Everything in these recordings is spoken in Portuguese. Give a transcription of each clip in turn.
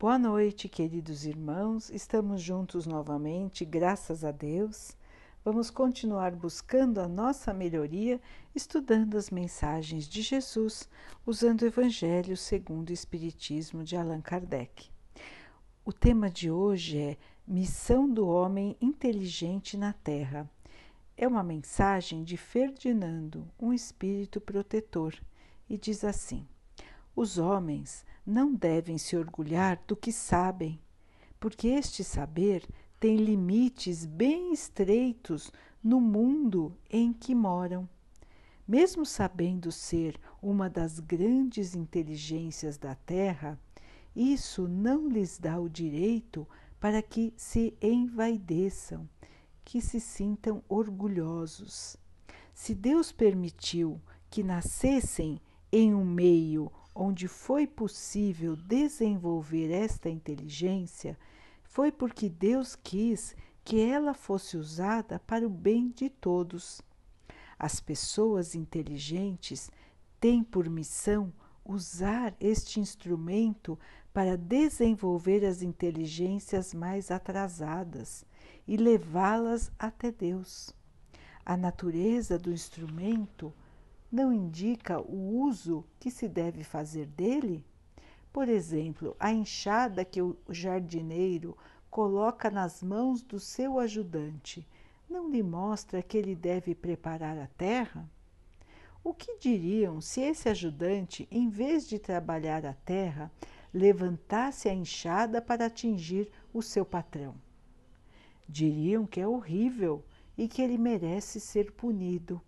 Boa noite, queridos irmãos. Estamos juntos novamente, graças a Deus. Vamos continuar buscando a nossa melhoria, estudando as mensagens de Jesus, usando o Evangelho segundo o Espiritismo de Allan Kardec. O tema de hoje é Missão do Homem Inteligente na Terra. É uma mensagem de Ferdinando, um espírito protetor, e diz assim: Os homens não devem se orgulhar do que sabem, porque este saber tem limites bem estreitos no mundo em que moram. Mesmo sabendo ser uma das grandes inteligências da Terra, isso não lhes dá o direito para que se envaideçam, que se sintam orgulhosos. Se Deus permitiu que nascessem em um meio onde foi possível desenvolver esta inteligência, foi porque Deus quis que ela fosse usada para o bem de todos. As pessoas inteligentes têm por missão usar este instrumento para desenvolver as inteligências mais atrasadas e levá-las até Deus. A natureza do instrumento não indica o uso que se deve fazer dele? Por exemplo, a enxada que o jardineiro coloca nas mãos do seu ajudante não lhe mostra que ele deve preparar a terra? O que diriam se esse ajudante, em vez de trabalhar a terra, levantasse a enxada para atingir o seu patrão? Diriam que é horrível e que ele merece ser punido.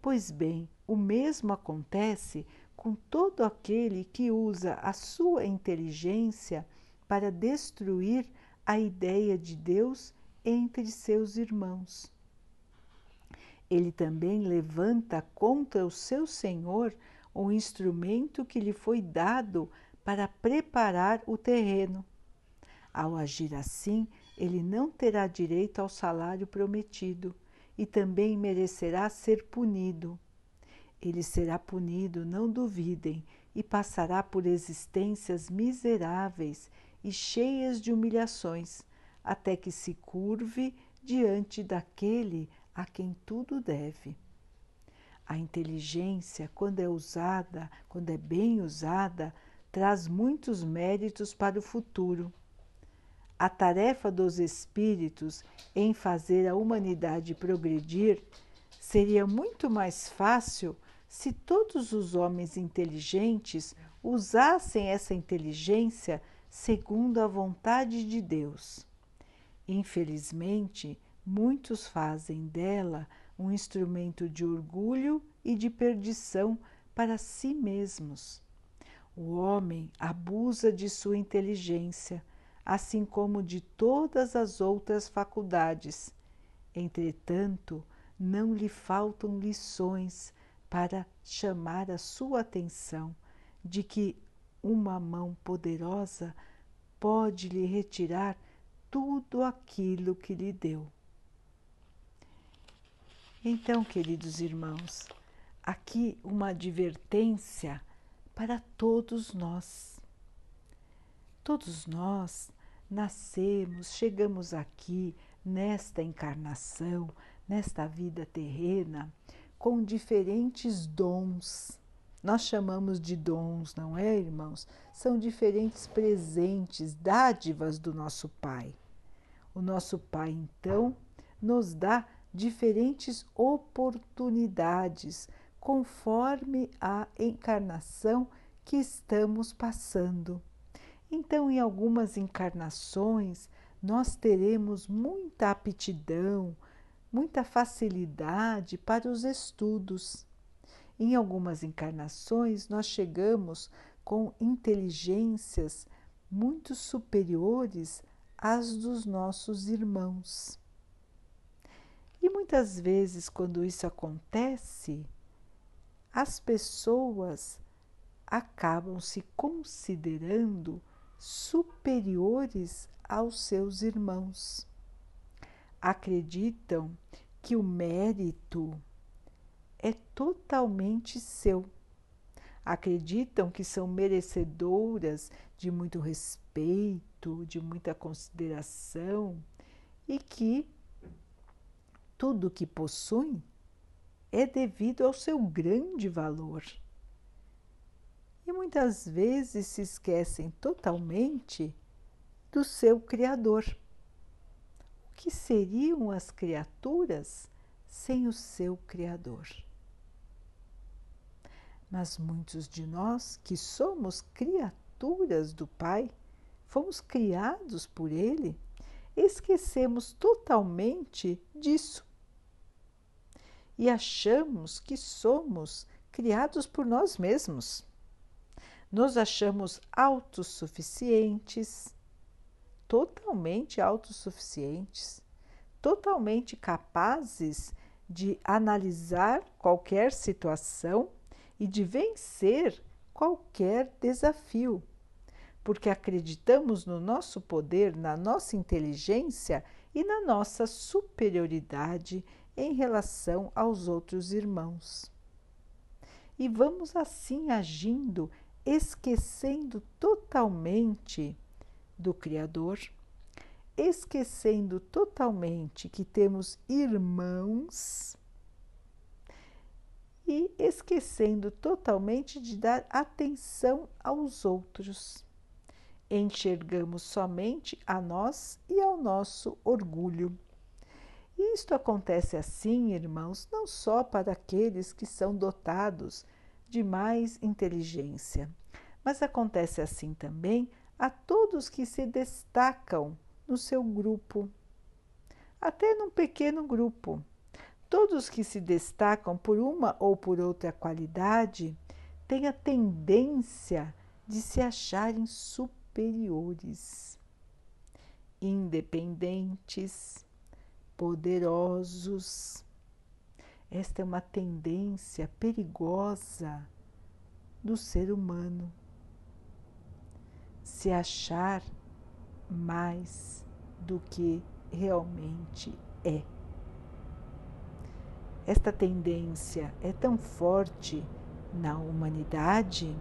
Pois bem, o mesmo acontece com todo aquele que usa a sua inteligência para destruir a ideia de Deus entre seus irmãos. Ele também levanta contra o seu Senhor o instrumento que lhe foi dado para preparar o terreno. Ao agir assim, ele não terá direito ao salário prometido e também merecerá ser punido. Ele será punido, não duvidem, e passará por existências miseráveis e cheias de humilhações, até que se curve diante daquele a quem tudo deve. A inteligência, quando é usada, quando é bem usada, traz muitos méritos para o futuro. A tarefa dos espíritos em fazer a humanidade progredir seria muito mais fácil se todos os homens inteligentes usassem essa inteligência segundo a vontade de Deus. Infelizmente, muitos fazem dela um instrumento de orgulho e de perdição para si mesmos. O homem abusa de sua inteligência, assim como de todas as outras faculdades. Entretanto, não lhe faltam lições para chamar a sua atenção de que uma mão poderosa pode lhe retirar tudo aquilo que lhe deu. Então, queridos irmãos, aqui uma advertência para todos nós. Todos nós nascemos, chegamos aqui nesta encarnação, nesta vida terrena, com diferentes dons. Nós chamamos de dons, não é, irmãos? São diferentes presentes, dádivas do nosso Pai. O nosso Pai, então, nos dá diferentes oportunidades conforme a encarnação que estamos passando. Então, em algumas encarnações, nós teremos muita aptidão, muita facilidade para os estudos. Em algumas encarnações, nós chegamos com inteligências muito superiores às dos nossos irmãos. E muitas vezes, quando isso acontece, as pessoas acabam se considerando superiores aos seus irmãos acreditam que o mérito é totalmente seu. acreditam que são merecedoras de muito respeito, de muita consideração e que tudo que possuem é devido ao seu grande valor. E muitas vezes se esquecem totalmente do seu Criador. Que seriam as criaturas sem o seu Criador? Mas muitos de nós que somos criaturas do Pai, fomos criados por Ele, esquecemos totalmente disso e achamos que somos criados por nós mesmos. Nos achamos autossuficientes, totalmente autossuficientes, totalmente capazes de analisar qualquer situação e de vencer qualquer desafio, porque acreditamos no nosso poder, na nossa inteligência e na nossa superioridade em relação aos outros irmãos. E vamos assim agindo, esquecendo totalmente do Criador, esquecendo totalmente que temos irmãos e esquecendo totalmente de dar atenção aos outros. Enxergamos somente a nós e ao nosso orgulho. E isto acontece assim, irmãos, não só para aqueles que são dotados de mais inteligência, mas acontece assim também a todos que se destacam no seu grupo, até num pequeno grupo. Todos que se destacam por uma ou por outra qualidade têm a tendência de se acharem superiores, independentes, poderosos. Esta é uma tendência perigosa do ser humano. Se achar mais do que realmente é. Esta tendência é tão forte na humanidade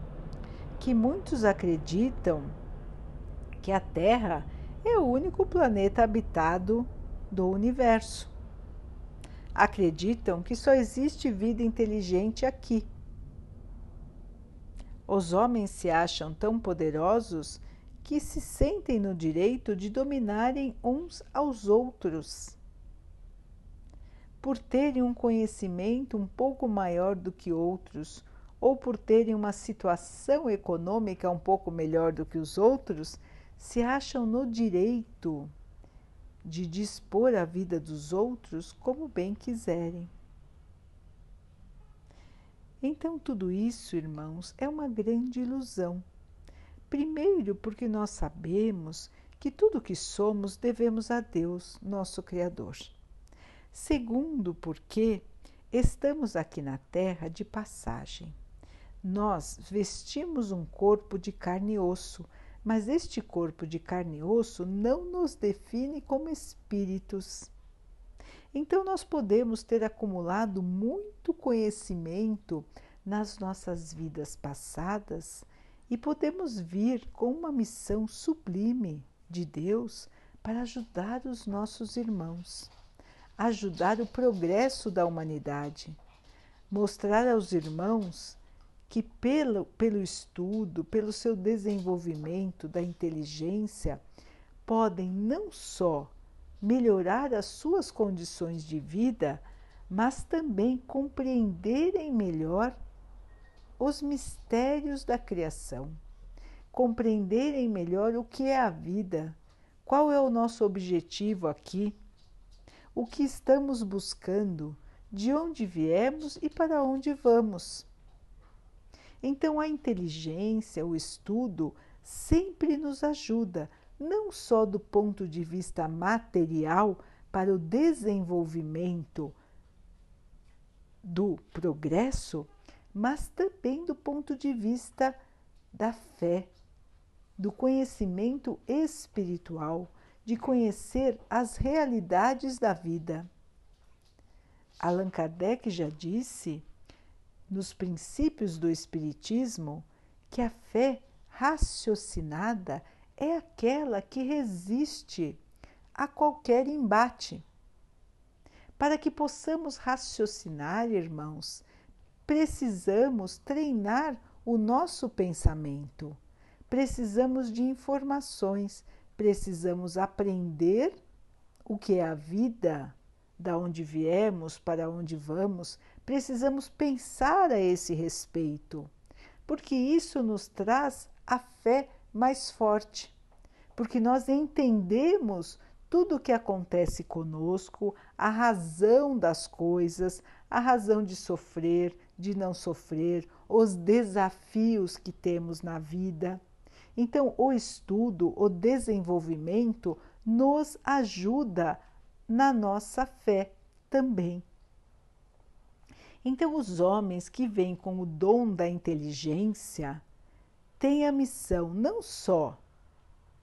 que muitos acreditam que a Terra é o único planeta habitado do universo. Acreditam que só existe vida inteligente aqui. Os homens se acham tão poderosos que se sentem no direito de dominarem uns aos outros por terem um conhecimento um pouco maior do que outros, ou por terem uma situação econômica um pouco melhor do que os outros, se acham no direito de dispor a vida dos outros como bem quiserem. Então, tudo isso, irmãos, é uma grande ilusão. Primeiro, porque nós sabemos que tudo que somos devemos a Deus, nosso Criador. Segundo, porque estamos aqui na Terra de passagem. Nós vestimos um corpo de carne e osso, mas este corpo de carne e osso não nos define como espíritos. Então, nós podemos ter acumulado muito conhecimento nas nossas vidas passadas e podemos vir com uma missão sublime de Deus para ajudar os nossos irmãos ajudar o progresso da humanidade, mostrar aos irmãos que, pelo, pelo estudo, pelo seu desenvolvimento da inteligência, podem não só melhorar as suas condições de vida, mas também compreenderem melhor os mistérios da criação, compreenderem melhor o que é a vida, qual é o nosso objetivo aqui o que estamos buscando, de onde viemos e para onde vamos. Então, a inteligência, o estudo, sempre nos ajuda, não só do ponto de vista material, para o desenvolvimento do progresso, mas também do ponto de vista da fé, do conhecimento espiritual de conhecer as realidades da vida. Allan Kardec já disse, nos princípios do Espiritismo que a fé raciocinada é aquela que resiste a qualquer embate. Para que possamos raciocinar, irmãos, precisamos treinar o nosso pensamento, precisamos de informações, precisamos aprender o que é a vida, da onde viemos, para onde vamos, precisamos pensar a esse respeito, porque isso nos traz a fé mais forte, porque nós entendemos tudo o que acontece conosco, a razão das coisas, a razão de sofrer, de não sofrer, os desafios que temos na vida. Então, o estudo, o desenvolvimento nos ajuda na nossa fé também. Então, os homens que vêm com o dom da inteligência têm a missão não só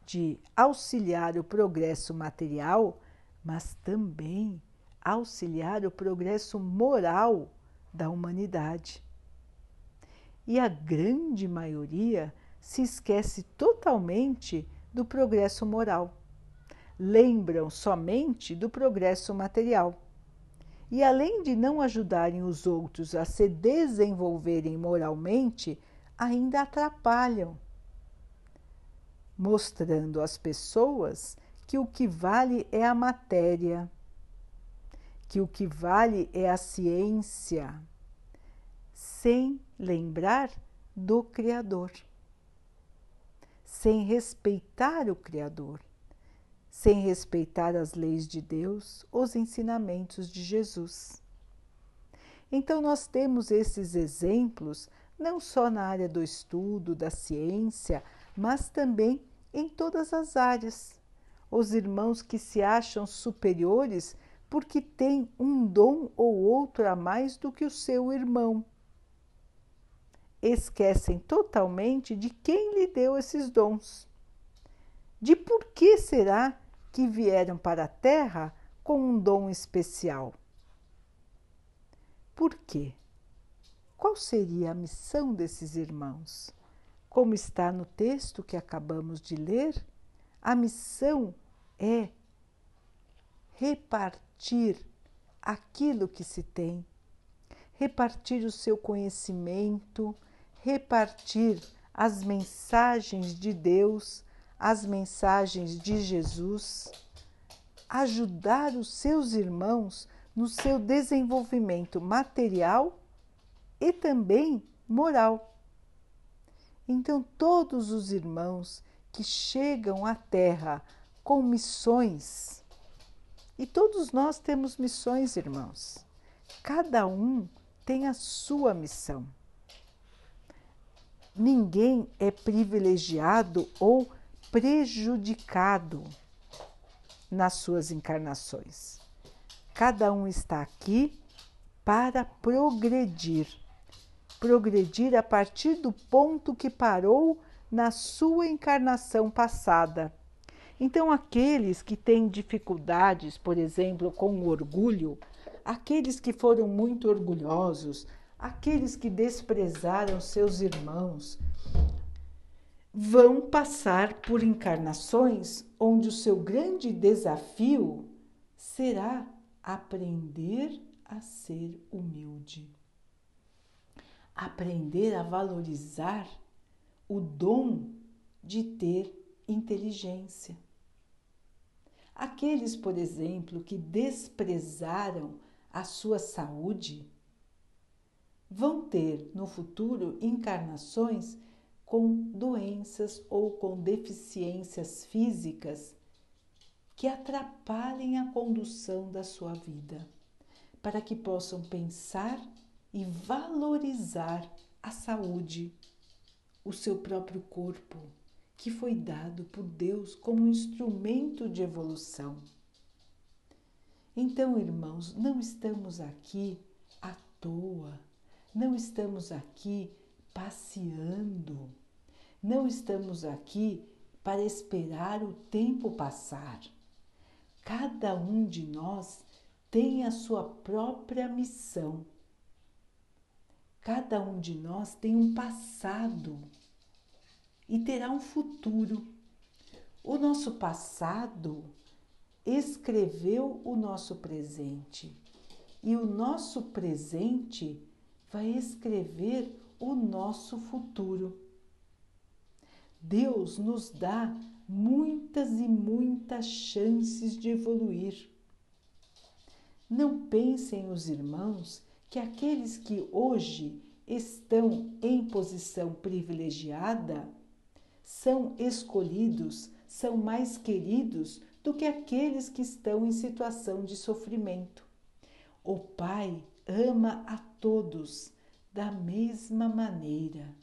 de auxiliar o progresso material, mas também auxiliar o progresso moral da humanidade. E a grande maioria se esquece totalmente do progresso moral. Lembram somente do progresso material. E além de não ajudarem os outros a se desenvolverem moralmente, ainda atrapalham, mostrando às pessoas que o que vale é a matéria, que o que vale é a ciência, sem lembrar do Criador, sem respeitar o Criador, sem respeitar as leis de Deus, os ensinamentos de Jesus. Então, nós temos esses exemplos não só na área do estudo, da ciência, mas também em todas as áreas. Os irmãos que se acham superiores porque têm um dom ou outro a mais do que o seu irmão. Esquecem totalmente de quem lhe deu esses dons. De por que será que vieram para a Terra com um dom especial? Por quê? Qual seria a missão desses irmãos? Como está no texto que acabamos de ler, a missão é repartir aquilo que se tem, repartir o seu conhecimento, repartir as mensagens de Deus, as mensagens de Jesus, ajudar os seus irmãos no seu desenvolvimento material e também moral. Então, todos os irmãos que chegam à Terra com missões, e todos nós temos missões, irmãos, cada um tem a sua missão. Ninguém é privilegiado ou prejudicado nas suas encarnações. Cada um está aqui para progredir progredir a partir do ponto que parou na sua encarnação passada. Então, aqueles que têm dificuldades, por exemplo, com o orgulho, aqueles que foram muito orgulhosos, aqueles que desprezaram seus irmãos, vão passar por encarnações onde o seu grande desafio será aprender a ser humilde aprender a valorizar o dom de ter inteligência. Aqueles, por exemplo, que desprezaram a sua saúde, vão ter no futuro encarnações com doenças ou com deficiências físicas que atrapalhem a condução da sua vida, para que possam pensar e valorizar a saúde, o seu próprio corpo, que foi dado por Deus como instrumento de evolução. Então, irmãos, não estamos aqui à toa, não estamos aqui passeando, não estamos aqui para esperar o tempo passar. Cada um de nós tem a sua própria missão Cada um de nós tem um passado e terá um futuro. O nosso passado escreveu o nosso presente e o nosso presente vai escrever o nosso futuro. Deus nos dá muitas e muitas chances de evoluir. Não pensem os irmãos que aqueles que hoje estão em posição privilegiada são escolhidos, são mais queridos do que aqueles que estão em situação de sofrimento. O Pai ama a todos da mesma maneira.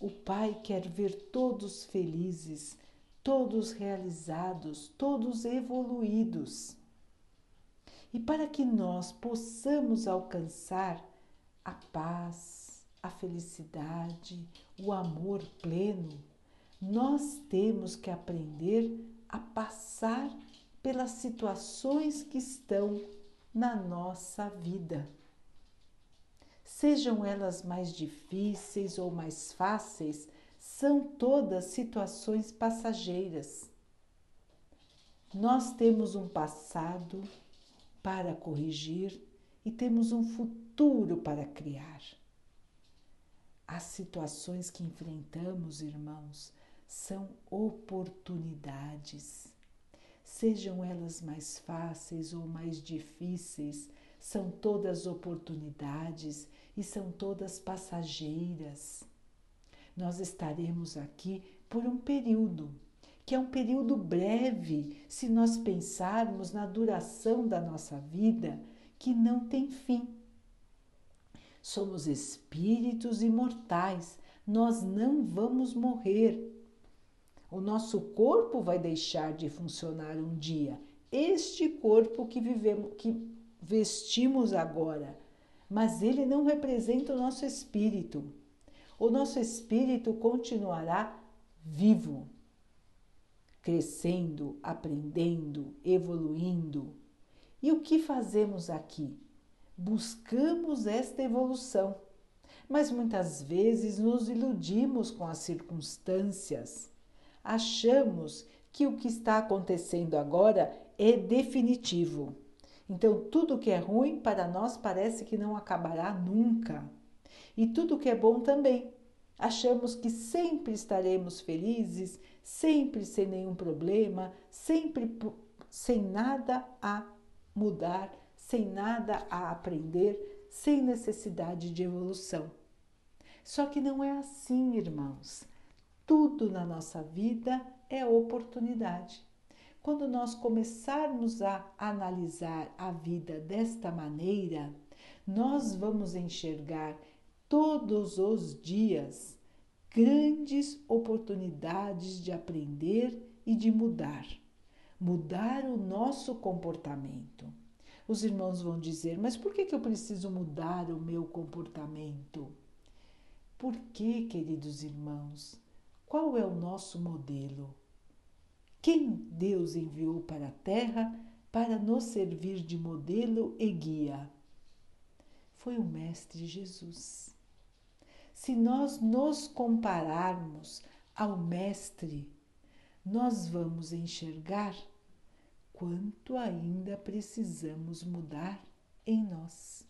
O Pai quer ver todos felizes, todos realizados, todos evoluídos. E para que nós possamos alcançar a paz, a felicidade, o amor pleno, nós temos que aprender a passar pelas situações que estão na nossa vida. Sejam elas mais difíceis ou mais fáceis, são todas situações passageiras. Nós temos um passado para corrigir e temos um futuro para criar. As situações que enfrentamos, irmãos, são oportunidades. Sejam elas mais fáceis ou mais difíceis, são todas oportunidades e são todas passageiras. Nós estaremos aqui por um período, que é um período breve, se nós pensarmos na duração da nossa vida, que não tem fim. Somos espíritos imortais, nós não vamos morrer. O nosso corpo vai deixar de funcionar um dia. Este corpo que vivemos, que vestimos agora, mas ele não representa o nosso espírito. O nosso espírito continuará vivo, crescendo, aprendendo, evoluindo. E o que fazemos aqui? Buscamos esta evolução, mas muitas vezes nos iludimos com as circunstâncias achamos que o que está acontecendo agora é definitivo. Então, tudo que é ruim para nós parece que não acabará nunca. E tudo que é bom também. Achamos que sempre estaremos felizes, sempre sem nenhum problema, sempre sem nada a mudar, sem nada a aprender, sem necessidade de evolução. Só que não é assim, irmãos. Tudo na nossa vida é oportunidade. Quando nós começarmos a analisar a vida desta maneira, nós vamos enxergar todos os dias grandes oportunidades de aprender e de mudar, mudar o nosso comportamento. Os irmãos vão dizer: Mas por que, que eu preciso mudar o meu comportamento? Por que, queridos irmãos? Qual é o nosso modelo? Quem Deus enviou para a Terra para nos servir de modelo e guia? Foi o Mestre Jesus. Se nós nos compararmos ao Mestre, nós vamos enxergar quanto ainda precisamos mudar em nós.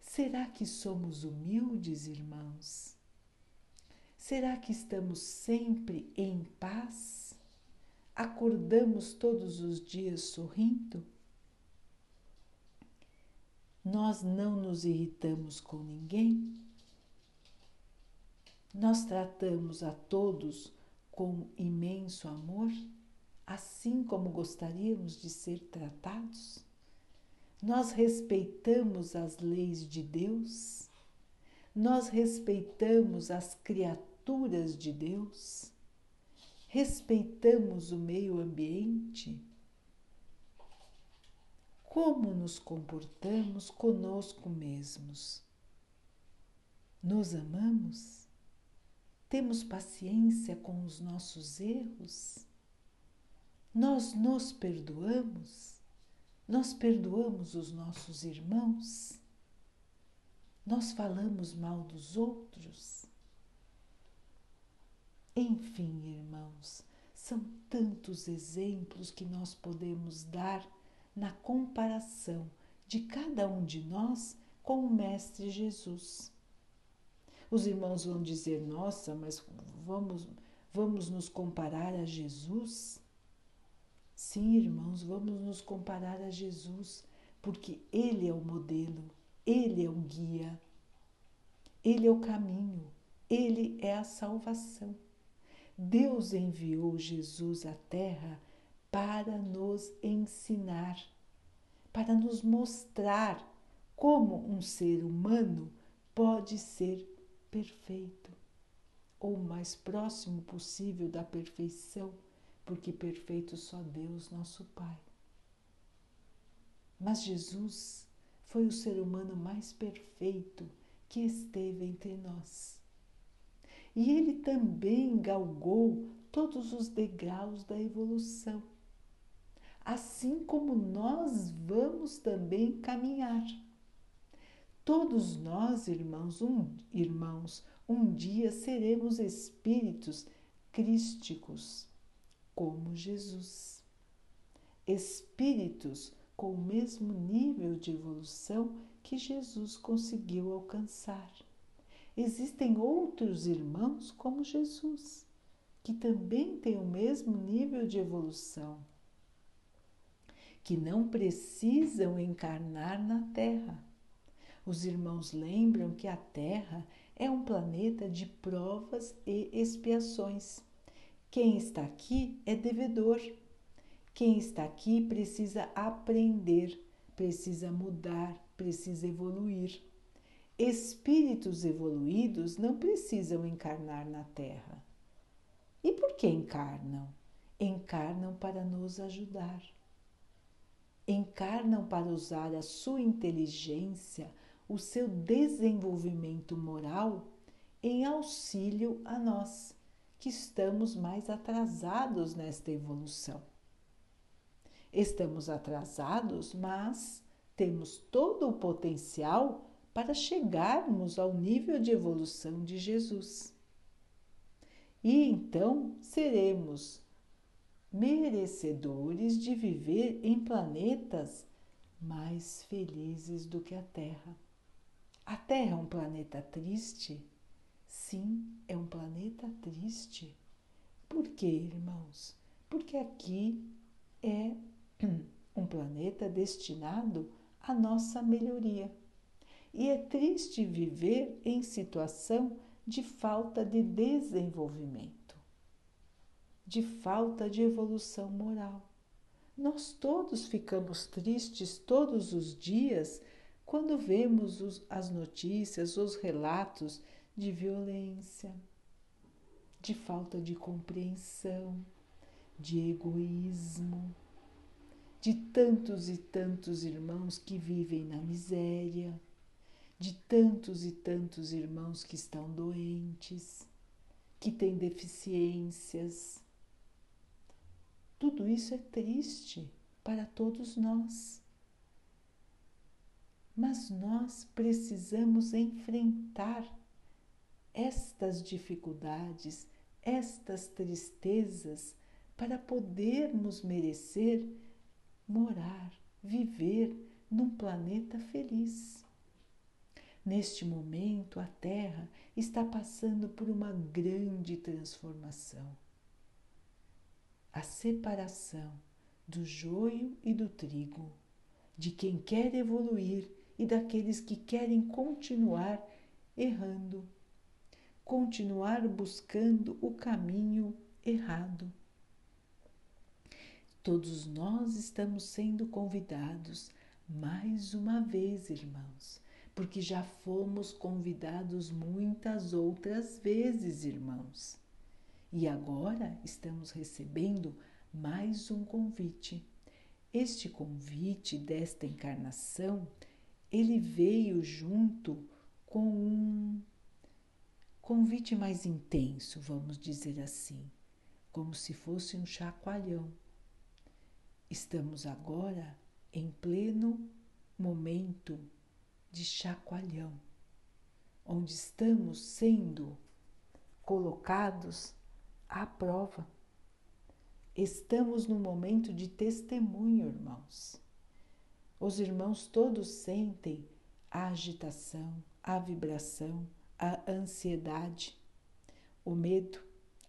Será que somos humildes, irmãos? Será que estamos sempre em paz? Acordamos todos os dias sorrindo? Nós não nos irritamos com ninguém? Nós tratamos a todos com imenso amor, assim como gostaríamos de ser tratados? Nós respeitamos as leis de Deus? Nós respeitamos as criaturas? de Deus? Respeitamos o meio ambiente? Como nos comportamos conosco mesmos? Nos amamos? Temos paciência com os nossos erros? Nós nos perdoamos? Nós perdoamos os nossos irmãos? Nós falamos mal dos outros. Enfim, irmãos, são tantos exemplos que nós podemos dar na comparação de cada um de nós com o Mestre Jesus. Os irmãos vão dizer: "Nossa, mas vamos vamos nos comparar a Jesus?" Sim, irmãos, vamos nos comparar a Jesus, porque ele é o modelo, ele é o guia, ele é o caminho, ele é a salvação. Deus enviou Jesus à Terra para nos ensinar, para nos mostrar como um ser humano pode ser perfeito, ou o mais próximo possível da perfeição, porque perfeito só Deus, nosso Pai. Mas Jesus foi o ser humano mais perfeito que esteve entre nós. E ele também galgou todos os degraus da evolução, assim como nós vamos também caminhar. Todos nós, irmãos, um, irmãos, um dia seremos espíritos crísticos, como Jesus. Espíritos com o mesmo nível de evolução que Jesus conseguiu alcançar. Existem outros irmãos como Jesus, que também têm o mesmo nível de evolução, que não precisam encarnar na Terra. Os irmãos lembram que a Terra é um planeta de provas e expiações. Quem está aqui é devedor. Quem está aqui precisa aprender, precisa mudar, precisa evoluir. Espíritos evoluídos não precisam encarnar na Terra. E por que encarnam? Encarnam para nos ajudar. Encarnam para usar a sua inteligência, o seu desenvolvimento moral em auxílio a nós, que estamos mais atrasados nesta evolução. Estamos atrasados, mas temos todo o potencial para chegarmos ao nível de evolução de Jesus. E então seremos merecedores de viver em planetas mais felizes do que a Terra. A Terra é um planeta triste? Sim, é um planeta triste. Por quê, irmãos? Porque aqui é um planeta destinado à nossa melhoria e é triste viver em situação de falta de desenvolvimento, de falta de evolução moral. Nós todos ficamos tristes todos os dias quando vemos os, as notícias, os relatos de violência, de falta de compreensão, de egoísmo, de tantos e tantos irmãos que vivem na miséria de tantos e tantos irmãos que estão doentes, que têm deficiências. Tudo isso é triste para todos nós. Mas nós precisamos enfrentar estas dificuldades, estas tristezas, para podermos merecer morar, viver num planeta feliz. Neste momento, a Terra está passando por uma grande transformação. A separação do joio e do trigo, de quem quer evoluir e daqueles que querem continuar errando, continuar buscando o caminho errado. Todos nós estamos sendo convidados mais uma vez, irmãos, porque já fomos convidados muitas outras vezes, irmãos. E agora estamos recebendo mais um convite. Este convite desta encarnação, ele veio junto com um convite mais intenso, vamos dizer assim, como se fosse um chacoalhão. Estamos agora em pleno momento de chacoalhão, onde estamos sendo colocados à prova. Estamos no momento de testemunho, irmãos. Os irmãos todos sentem a agitação, a vibração, a ansiedade, o medo,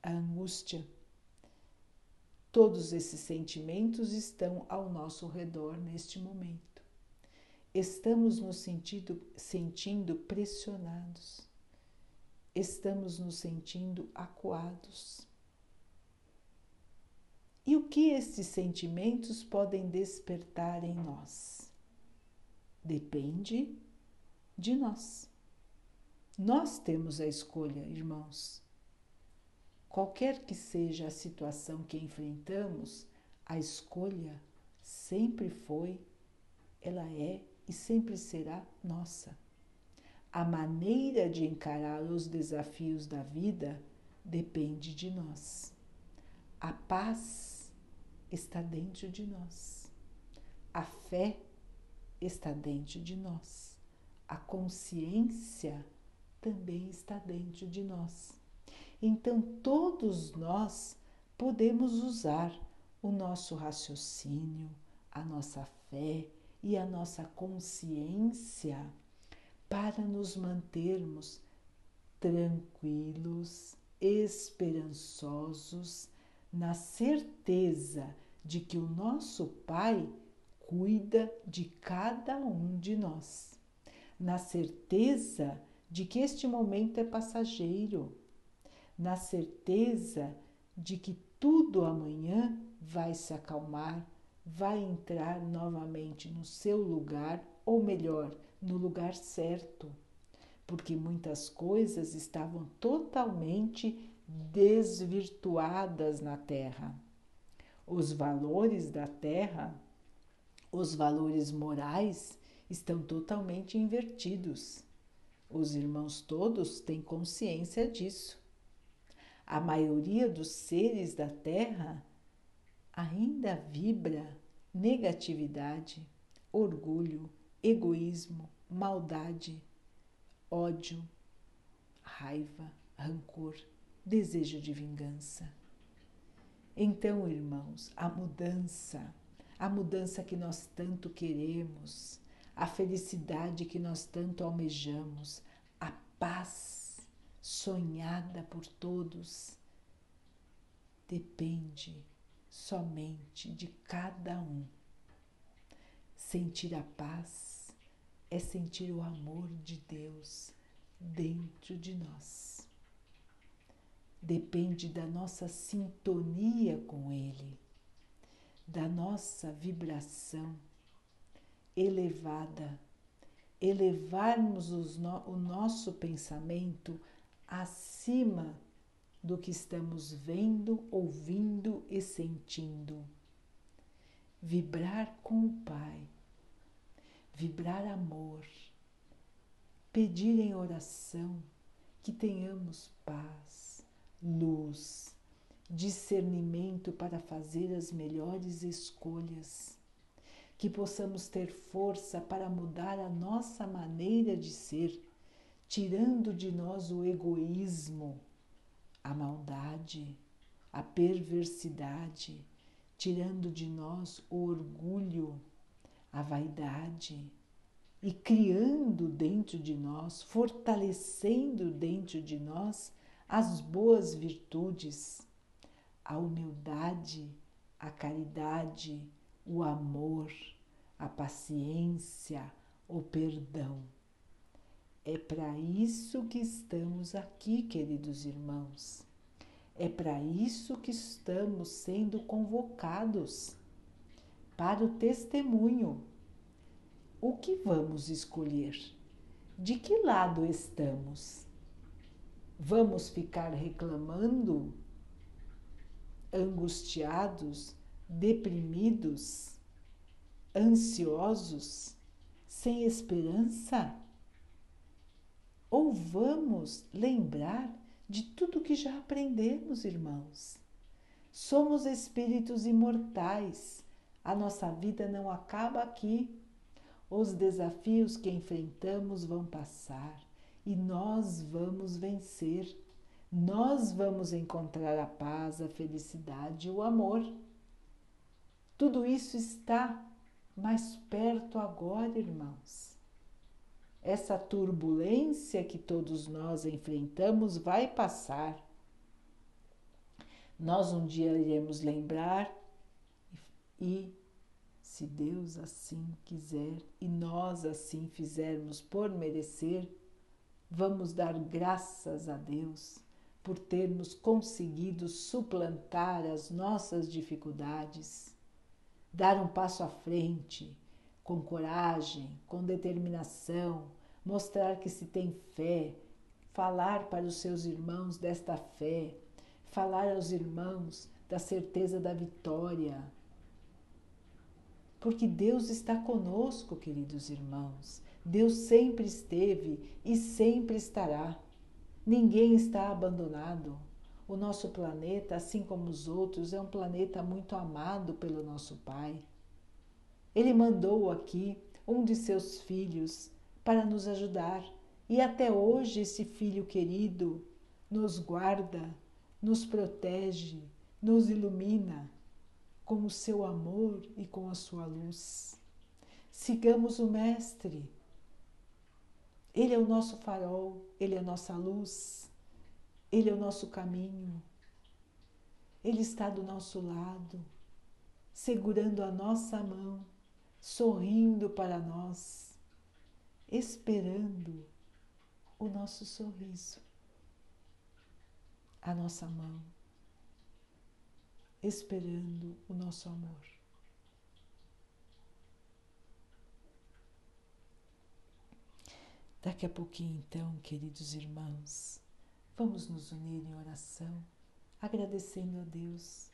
a angústia. Todos esses sentimentos estão ao nosso redor neste momento. Estamos nos sentindo, sentindo pressionados, estamos nos sentindo acuados. Que esses sentimentos podem despertar em nós? Depende de nós. Nós temos a escolha, irmãos. Qualquer que seja a situação que enfrentamos, a escolha sempre foi, ela é e sempre será nossa. A maneira de encarar os desafios da vida depende de nós. A paz está dentro de nós. A fé está dentro de nós. A consciência também está dentro de nós. Então, todos nós podemos usar o nosso raciocínio, a nossa fé e a nossa consciência para nos mantermos tranquilos, esperançosos, na certeza de que o nosso Pai cuida de cada um de nós, na certeza de que este momento é passageiro. Na certeza de que tudo amanhã vai se acalmar, vai entrar novamente no seu lugar, ou melhor, no lugar certo, porque muitas coisas estavam totalmente desvirtuadas na Terra. Os valores da Terra, os valores morais, estão totalmente invertidos. Os irmãos todos têm consciência disso a maioria dos seres da Terra ainda vibra negatividade, orgulho, egoísmo, maldade, ódio, raiva, rancor, desejo de vingança. Então, irmãos, a mudança, a mudança que nós tanto queremos, a felicidade que nós tanto almejamos, a paz sonhada por todos, depende somente de cada um. Sentir a paz é sentir o amor de Deus dentro de nós. Depende da nossa sintonia com Ele, da nossa vibração elevada, elevarmos no, o nosso pensamento acima do que estamos vendo, ouvindo e sentindo. Vibrar com o Pai, vibrar amor, pedir em oração que tenhamos paz, luz, discernimento para fazer as melhores escolhas, que possamos ter força para mudar a nossa maneira de ser tirando de nós o egoísmo, a maldade, a perversidade, tirando de nós o orgulho, a vaidade e criando dentro de nós, fortalecendo dentro de nós as boas virtudes, a humildade, a caridade, o amor, a paciência, o perdão. É para isso que estamos aqui, queridos irmãos. É para isso que estamos sendo convocados para o testemunho. O que vamos escolher? De que lado estamos? Vamos ficar reclamando, angustiados, deprimidos, ansiosos, sem esperança? Ou vamos lembrar de tudo que já aprendemos, irmãos? Somos espíritos imortais. A nossa vida não acaba aqui. Os desafios que enfrentamos vão passar e nós vamos vencer. Nós vamos encontrar a paz, a felicidade e o amor. Tudo isso está mais perto agora, irmãos. Essa turbulência que todos nós enfrentamos vai passar. Nós um dia iremos lembrar e, se Deus assim quiser e nós assim fizermos por merecer, vamos dar graças a Deus por termos conseguido suplantar as nossas dificuldades, dar um passo à frente, com coragem, com determinação, mostrar que se tem fé, falar para os seus irmãos desta fé, falar aos irmãos da certeza da vitória. Porque Deus está conosco, queridos irmãos. Deus sempre esteve e sempre estará. Ninguém está abandonado. O nosso planeta, assim como os outros, é um planeta muito amado pelo nosso Pai. Ele mandou aqui um de seus filhos para nos ajudar, e até hoje esse filho querido nos guarda, nos protege, nos ilumina com o seu amor e com a sua luz. Sigamos o Mestre ele é o nosso farol, ele é a nossa luz, ele é o nosso caminho. Ele está do nosso lado, segurando a nossa mão, sorrindo para nós, esperando o nosso sorriso, a nossa mão, esperando o nosso amor. Daqui a pouquinho, então, queridos irmãos, vamos nos unir em oração, agradecendo a Deus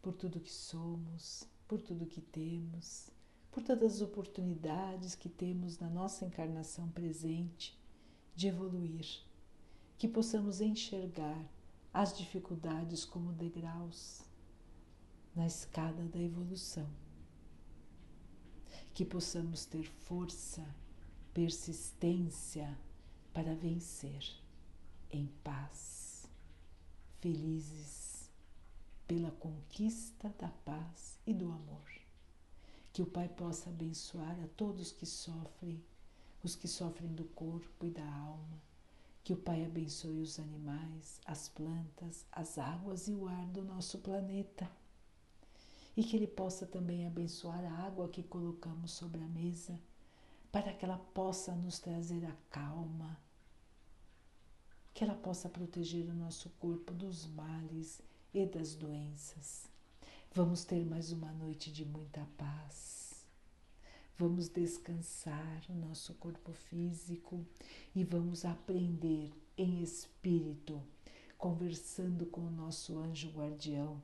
por tudo que somos, por tudo que temos, por todas as oportunidades que temos na nossa encarnação presente de evoluir, que possamos enxergar as dificuldades como degraus na escada da evolução, que possamos ter força persistência para vencer em paz, felizes pela conquista da paz e do amor. Que o Pai possa abençoar a todos que sofrem, os que sofrem do corpo e da alma. Que o Pai abençoe os animais, as plantas, as águas e o ar do nosso planeta. E que Ele possa também abençoar a água que colocamos sobre a mesa para que ela possa nos trazer a calma, que ela possa proteger o nosso corpo dos males e das doenças. Vamos ter mais uma noite de muita paz. Vamos descansar o nosso corpo físico e vamos aprender em espírito, conversando com o nosso anjo guardião,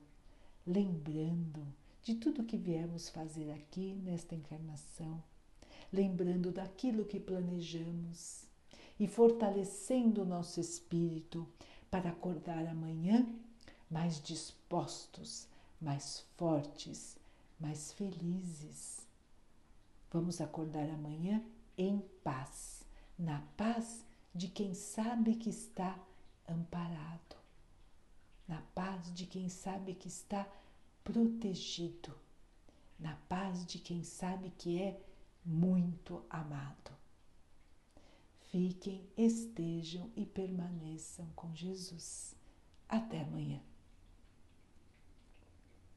lembrando de tudo que viemos fazer aqui nesta encarnação lembrando daquilo que planejamos e fortalecendo o nosso espírito para acordar amanhã mais dispostos, mais fortes, mais felizes. Vamos acordar amanhã em paz, na paz de quem sabe que está amparado, na paz de quem sabe que está protegido, na paz de quem sabe que é muito amado. Fiquem, estejam e permaneçam com Jesus. Até amanhã.